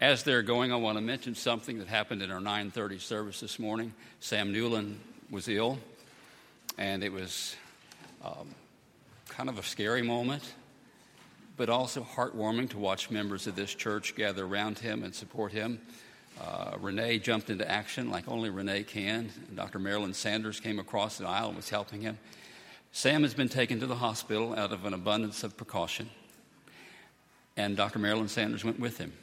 As they're going, I want to mention something that happened in our 9:30 service this morning. Sam Newland was ill, and it was um, kind of a scary moment, but also heartwarming to watch members of this church gather around him and support him. Uh, Renee jumped into action like only Renee can. Dr. Marilyn Sanders came across the aisle and was helping him. Sam has been taken to the hospital out of an abundance of precaution, and Dr. Marilyn Sanders went with him.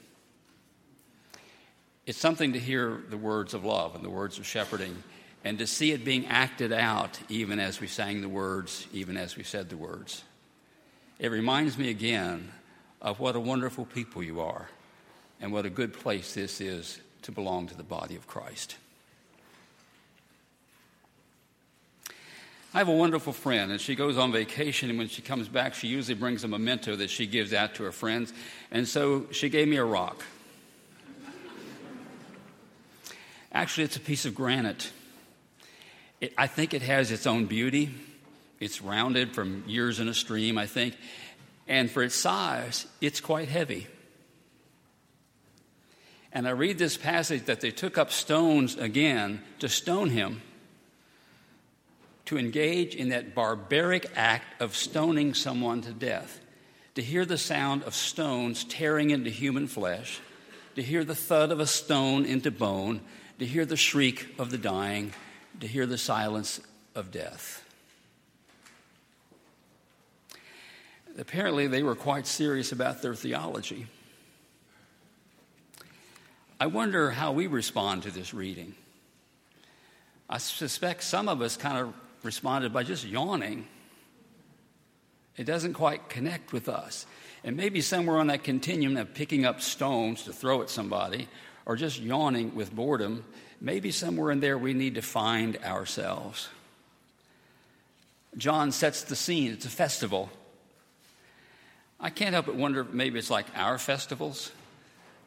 It's something to hear the words of love and the words of shepherding and to see it being acted out even as we sang the words, even as we said the words. It reminds me again of what a wonderful people you are and what a good place this is to belong to the body of Christ. I have a wonderful friend, and she goes on vacation, and when she comes back, she usually brings a memento that she gives out to her friends. And so she gave me a rock. Actually, it's a piece of granite. It, I think it has its own beauty. It's rounded from years in a stream, I think. And for its size, it's quite heavy. And I read this passage that they took up stones again to stone him, to engage in that barbaric act of stoning someone to death, to hear the sound of stones tearing into human flesh, to hear the thud of a stone into bone, to hear the shriek of the dying, to hear the silence of death. Apparently, they were quite serious about their theology. I wonder how we respond to this reading. I suspect some of us kind of responded by just yawning. It doesn't quite connect with us. And maybe somewhere on that continuum of picking up stones to throw at somebody or just yawning with boredom, maybe somewhere in there we need to find ourselves. John sets the scene. It's a festival. I can't help but wonder if maybe it's like our festivals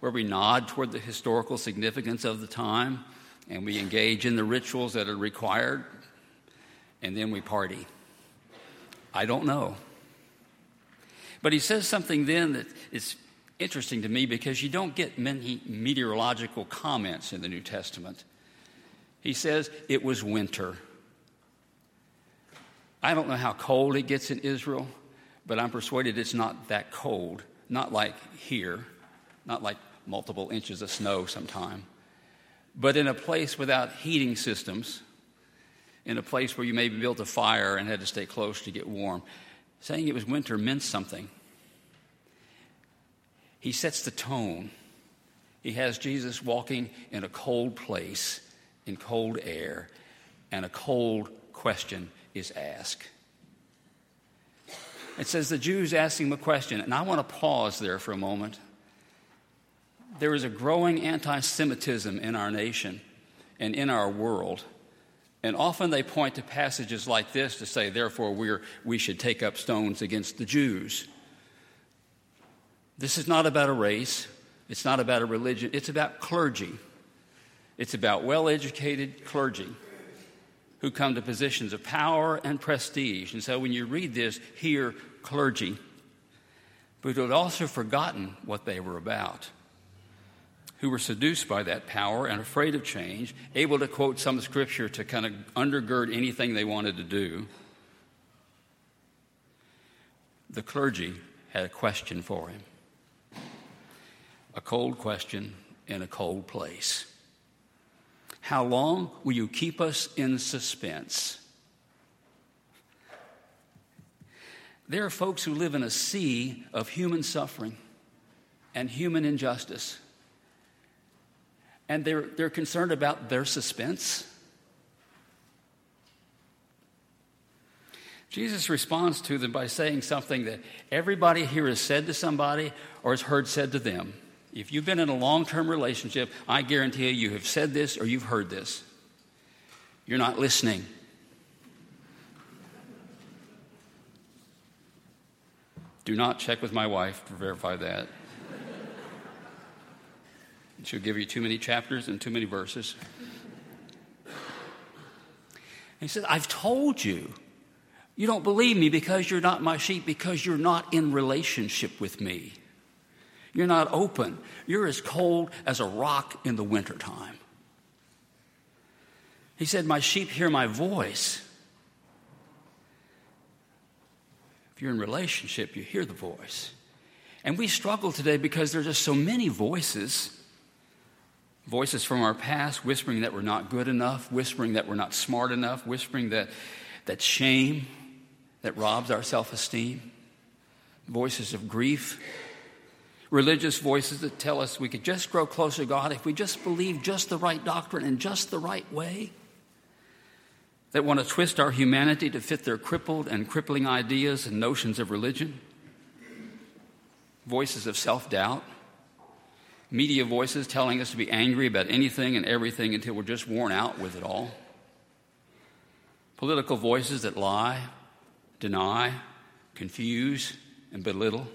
where we nod toward the historical significance of the time and we engage in the rituals that are required, and then we party. I don't know. But he says something then that is interesting to me because you don't get many meteorological comments in the New Testament. He says it was winter. I don't know how cold it gets in Israel, but I'm persuaded it's not that cold, not like here not like multiple inches of snow sometime, but in a place without heating systems, in a place where you maybe built a fire and had to stay close to get warm. Saying it was winter meant something. He sets the tone. He has Jesus walking in a cold place, in cold air, and a cold question is asked. It says the Jews asked him a question, and I want to pause there for a moment there is a growing anti Semitism in our nation and in our world. And often they point to passages like this to say, therefore, we're, we should take up stones against the Jews. This is not about a race, it's not about a religion, it's about clergy. It's about well educated clergy who come to positions of power and prestige. And so when you read this, hear clergy, but who had also forgotten what they were about who were seduced by that power and afraid of change, able to quote some scripture to kind of undergird anything they wanted to do. The clergy had a question for him a cold question in a cold place. How long will you keep us in suspense? There are folks who live in a sea of human suffering and human injustice and they're, they're concerned about their suspense. Jesus responds to them by saying something that everybody here has said to somebody or has heard said to them. If you've been in a long term relationship, I guarantee you, you have said this or you've heard this. You're not listening. Do not check with my wife to verify that. She'll give you too many chapters and too many verses. he said, I've told you. You don't believe me because you're not my sheep, because you're not in relationship with me. You're not open. You're as cold as a rock in the wintertime. He said, My sheep hear my voice. If you're in relationship, you hear the voice. And we struggle today because there's just so many voices voices from our past whispering that we're not good enough, whispering that we're not smart enough, whispering that, that shame that robs our self esteem, voices of grief, religious voices that tell us we could just grow closer to God if we just believe just the right doctrine in just the right way, that want to twist our humanity to fit their crippled and crippling ideas and notions of religion, voices of self doubt. Media voices telling us to be angry about anything and everything until we're just worn out with it all. Political voices that lie, deny, confuse, and belittle.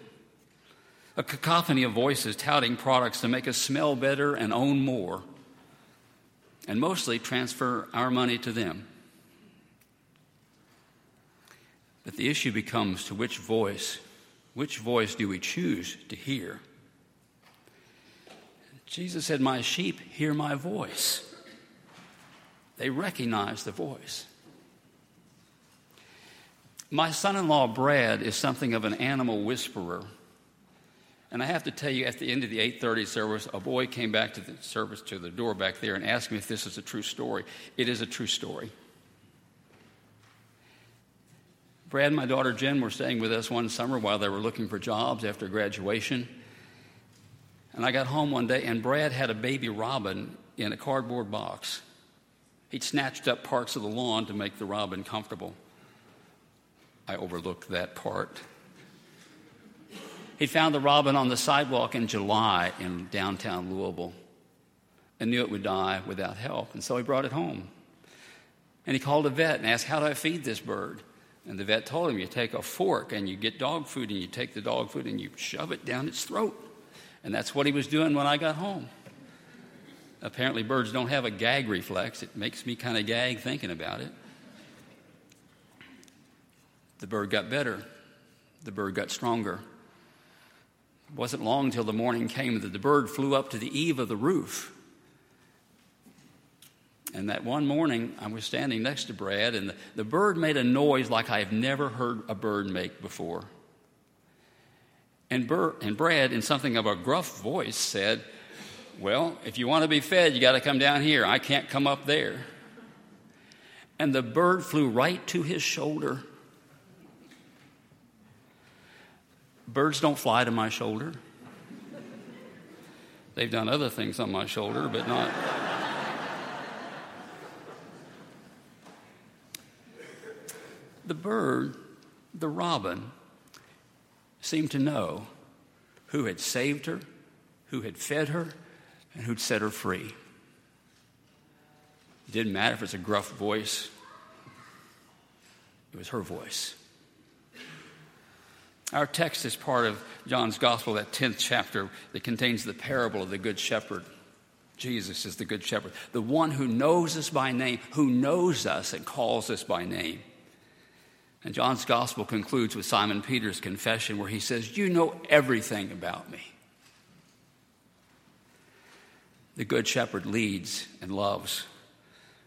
A cacophony of voices touting products to make us smell better and own more, and mostly transfer our money to them. But the issue becomes to which voice, which voice do we choose to hear? Jesus said, My sheep hear my voice. They recognize the voice. My son in law, Brad, is something of an animal whisperer. And I have to tell you, at the end of the 8:30 service, a boy came back to the service to the door back there and asked me if this is a true story. It is a true story. Brad and my daughter Jen were staying with us one summer while they were looking for jobs after graduation. And I got home one day, and Brad had a baby robin in a cardboard box. He'd snatched up parts of the lawn to make the robin comfortable. I overlooked that part. He found the robin on the sidewalk in July in downtown Louisville and knew it would die without help. And so he brought it home. And he called a vet and asked, How do I feed this bird? And the vet told him, You take a fork and you get dog food and you take the dog food and you shove it down its throat. And that's what he was doing when I got home. Apparently, birds don't have a gag reflex. It makes me kind of gag thinking about it. The bird got better, the bird got stronger. It wasn't long until the morning came that the bird flew up to the eave of the roof. And that one morning, I was standing next to Brad, and the, the bird made a noise like I have never heard a bird make before. And, Bur- and Brad, in something of a gruff voice, said, Well, if you want to be fed, you got to come down here. I can't come up there. And the bird flew right to his shoulder. Birds don't fly to my shoulder. They've done other things on my shoulder, but not. the bird, the robin, seemed to know who had saved her, who had fed her, and who'd set her free. It didn't matter if it's a gruff voice, it was her voice. Our text is part of John's Gospel, that 10th chapter that contains the parable of the Good Shepherd. Jesus is the Good Shepherd, the one who knows us by name, who knows us and calls us by name. And John's Gospel concludes with Simon Peter's confession, where he says, You know everything about me. The Good Shepherd leads and loves,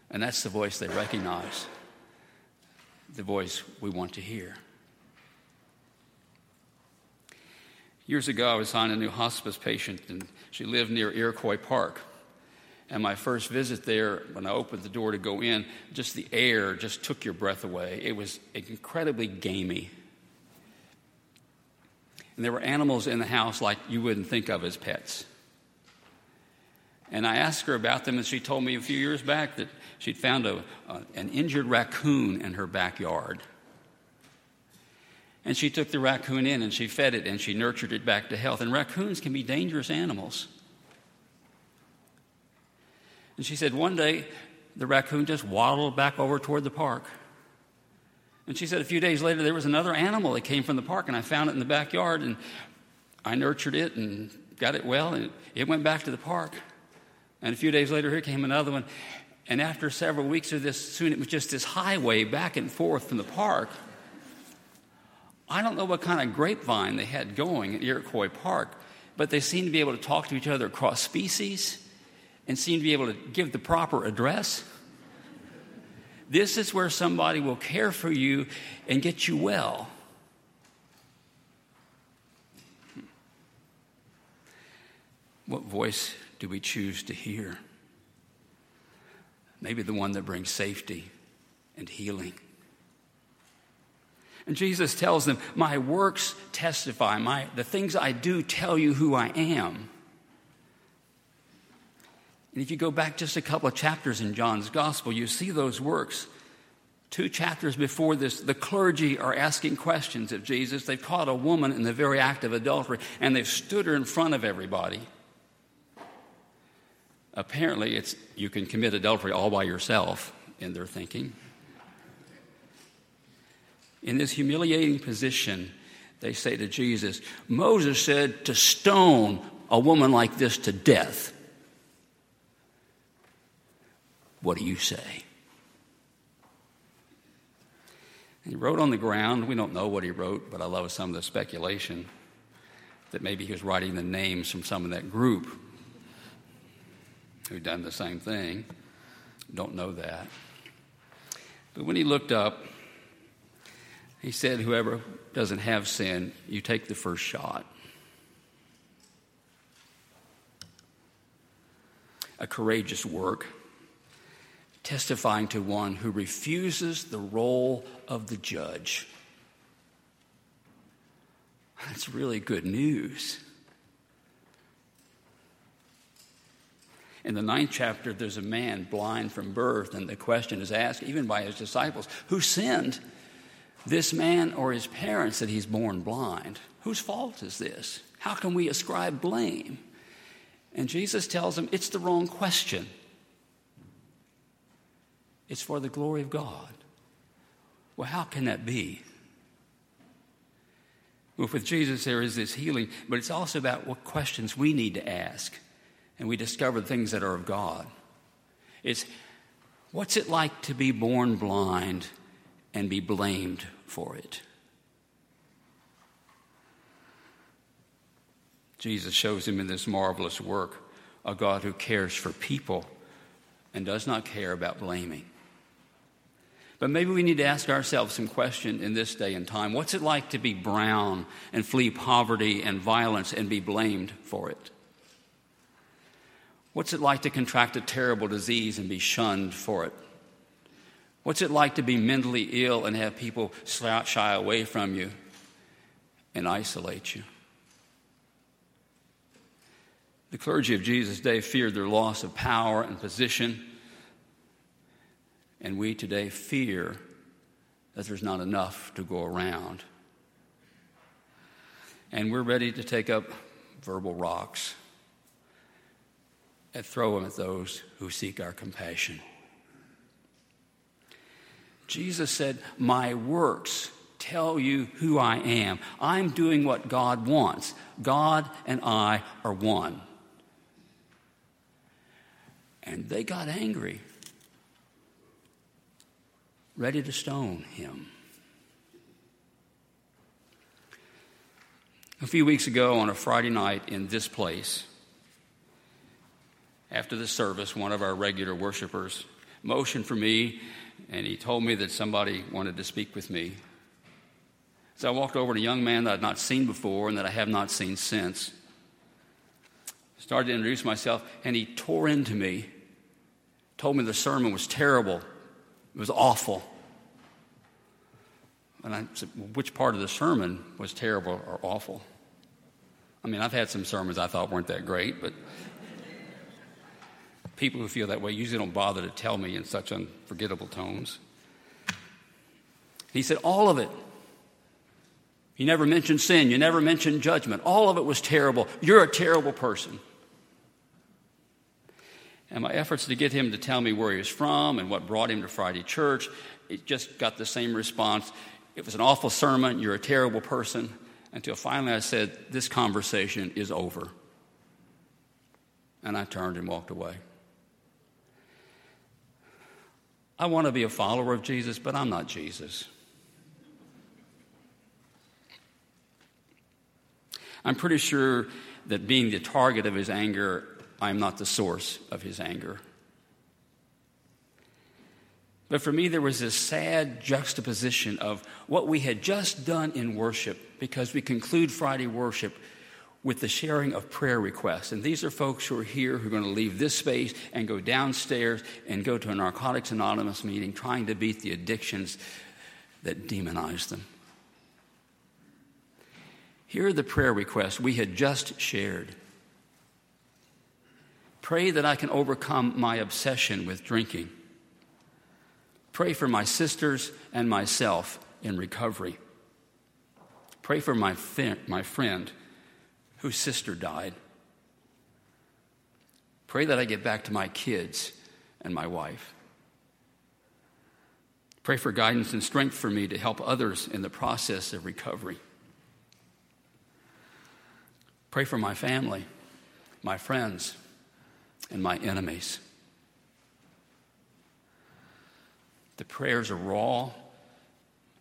and that's the voice they recognize, the voice we want to hear. Years ago, I was on a new hospice patient, and she lived near Iroquois Park. And my first visit there, when I opened the door to go in, just the air just took your breath away. It was incredibly gamey. And there were animals in the house like you wouldn't think of as pets. And I asked her about them, and she told me a few years back that she'd found a, a, an injured raccoon in her backyard. And she took the raccoon in and she fed it and she nurtured it back to health. And raccoons can be dangerous animals. And she said one day the raccoon just waddled back over toward the park. And she said a few days later there was another animal that came from the park and I found it in the backyard and I nurtured it and got it well and it went back to the park. And a few days later here came another one. And after several weeks of this, soon it was just this highway back and forth from the park. I don't know what kind of grapevine they had going at Iroquois Park, but they seemed to be able to talk to each other across species and seem to be able to give the proper address. This is where somebody will care for you and get you well. What voice do we choose to hear? Maybe the one that brings safety and healing. And Jesus tells them, My works testify, my, the things I do tell you who I am. And if you go back just a couple of chapters in John's gospel, you see those works. Two chapters before this, the clergy are asking questions of Jesus. They've caught a woman in the very act of adultery, and they've stood her in front of everybody. Apparently, it's you can commit adultery all by yourself in their thinking. In this humiliating position, they say to Jesus, Moses said to stone a woman like this to death. What do you say? he wrote on the ground. We don't know what he wrote, but I love some of the speculation that maybe he was writing the names from some of that group who'd done the same thing. Don't know that. But when he looked up, he said, Whoever doesn't have sin, you take the first shot. A courageous work, testifying to one who refuses the role of the judge. That's really good news. In the ninth chapter, there's a man blind from birth, and the question is asked, even by his disciples, who sinned? this man or his parents that he's born blind? Whose fault is this? How can we ascribe blame? And Jesus tells him it's the wrong question. It's for the glory of God. Well, how can that be? Well, with Jesus, there is this healing, but it's also about what questions we need to ask. And we discover things that are of God. It's what's it like to be born blind and be blamed for it. Jesus shows him in this marvelous work a God who cares for people and does not care about blaming. But maybe we need to ask ourselves some question in this day and time. What's it like to be brown and flee poverty and violence and be blamed for it? What's it like to contract a terrible disease and be shunned for it? What's it like to be mentally ill and have people shy away from you and isolate you? The clergy of Jesus' day feared their loss of power and position, and we today fear that there's not enough to go around. And we're ready to take up verbal rocks and throw them at those who seek our compassion. Jesus said, My works tell you who I am. I'm doing what God wants. God and I are one. And they got angry, ready to stone him. A few weeks ago, on a Friday night in this place, after the service, one of our regular worshipers motioned for me and he told me that somebody wanted to speak with me. So I walked over to a young man that I'd not seen before and that I have not seen since. Started to introduce myself, and he tore into me, told me the sermon was terrible, it was awful. And I said, well, which part of the sermon was terrible or awful? I mean, I've had some sermons I thought weren't that great, but people who feel that way usually don't bother to tell me in such unforgettable tones. He said, All of it. You never mentioned sin. You never mentioned judgment. All of it was terrible. You're a terrible person. And my efforts to get him to tell me where he was from and what brought him to Friday church, it just got the same response. It was an awful sermon. You're a terrible person. Until finally I said, This conversation is over. And I turned and walked away. I want to be a follower of Jesus, but I'm not Jesus. I'm pretty sure that being the target of his anger, I'm not the source of his anger. But for me, there was this sad juxtaposition of what we had just done in worship, because we conclude Friday worship with the sharing of prayer requests. And these are folks who are here who are going to leave this space and go downstairs and go to a Narcotics Anonymous meeting trying to beat the addictions that demonize them. Here are the prayer requests we had just shared. Pray that I can overcome my obsession with drinking. Pray for my sisters and myself in recovery. Pray for my, my friend whose sister died. Pray that I get back to my kids and my wife. Pray for guidance and strength for me to help others in the process of recovery. Pray for my family, my friends, and my enemies. The prayers are raw,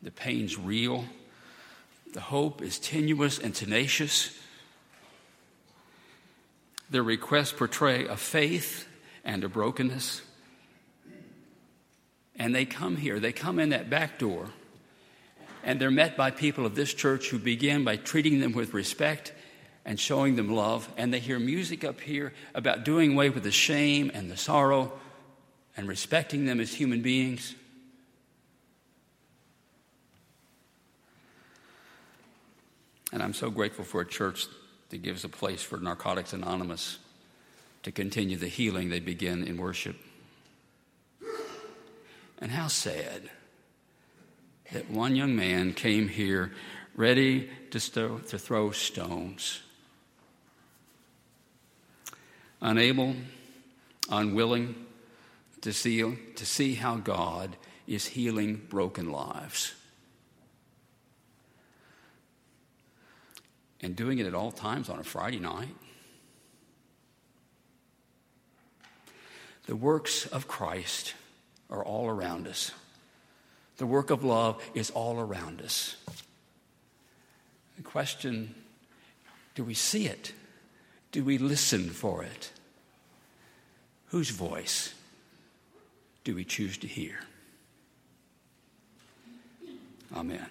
the pain's real, the hope is tenuous and tenacious. The requests portray a faith and a brokenness. And they come here, they come in that back door, and they're met by people of this church who begin by treating them with respect and showing them love. And they hear music up here about doing away with the shame and the sorrow and respecting them as human beings. And I'm so grateful for a church that gives a place for Narcotics Anonymous to continue the healing they begin in worship. And how sad that one young man came here ready to, to throw stones, unable, unwilling to see, to see how God is healing broken lives. and doing it at all times on a Friday night. The works of Christ are all around us. The work of love is all around us. The question do we see it? Do we listen for it? Whose voice do we choose to hear? Amen.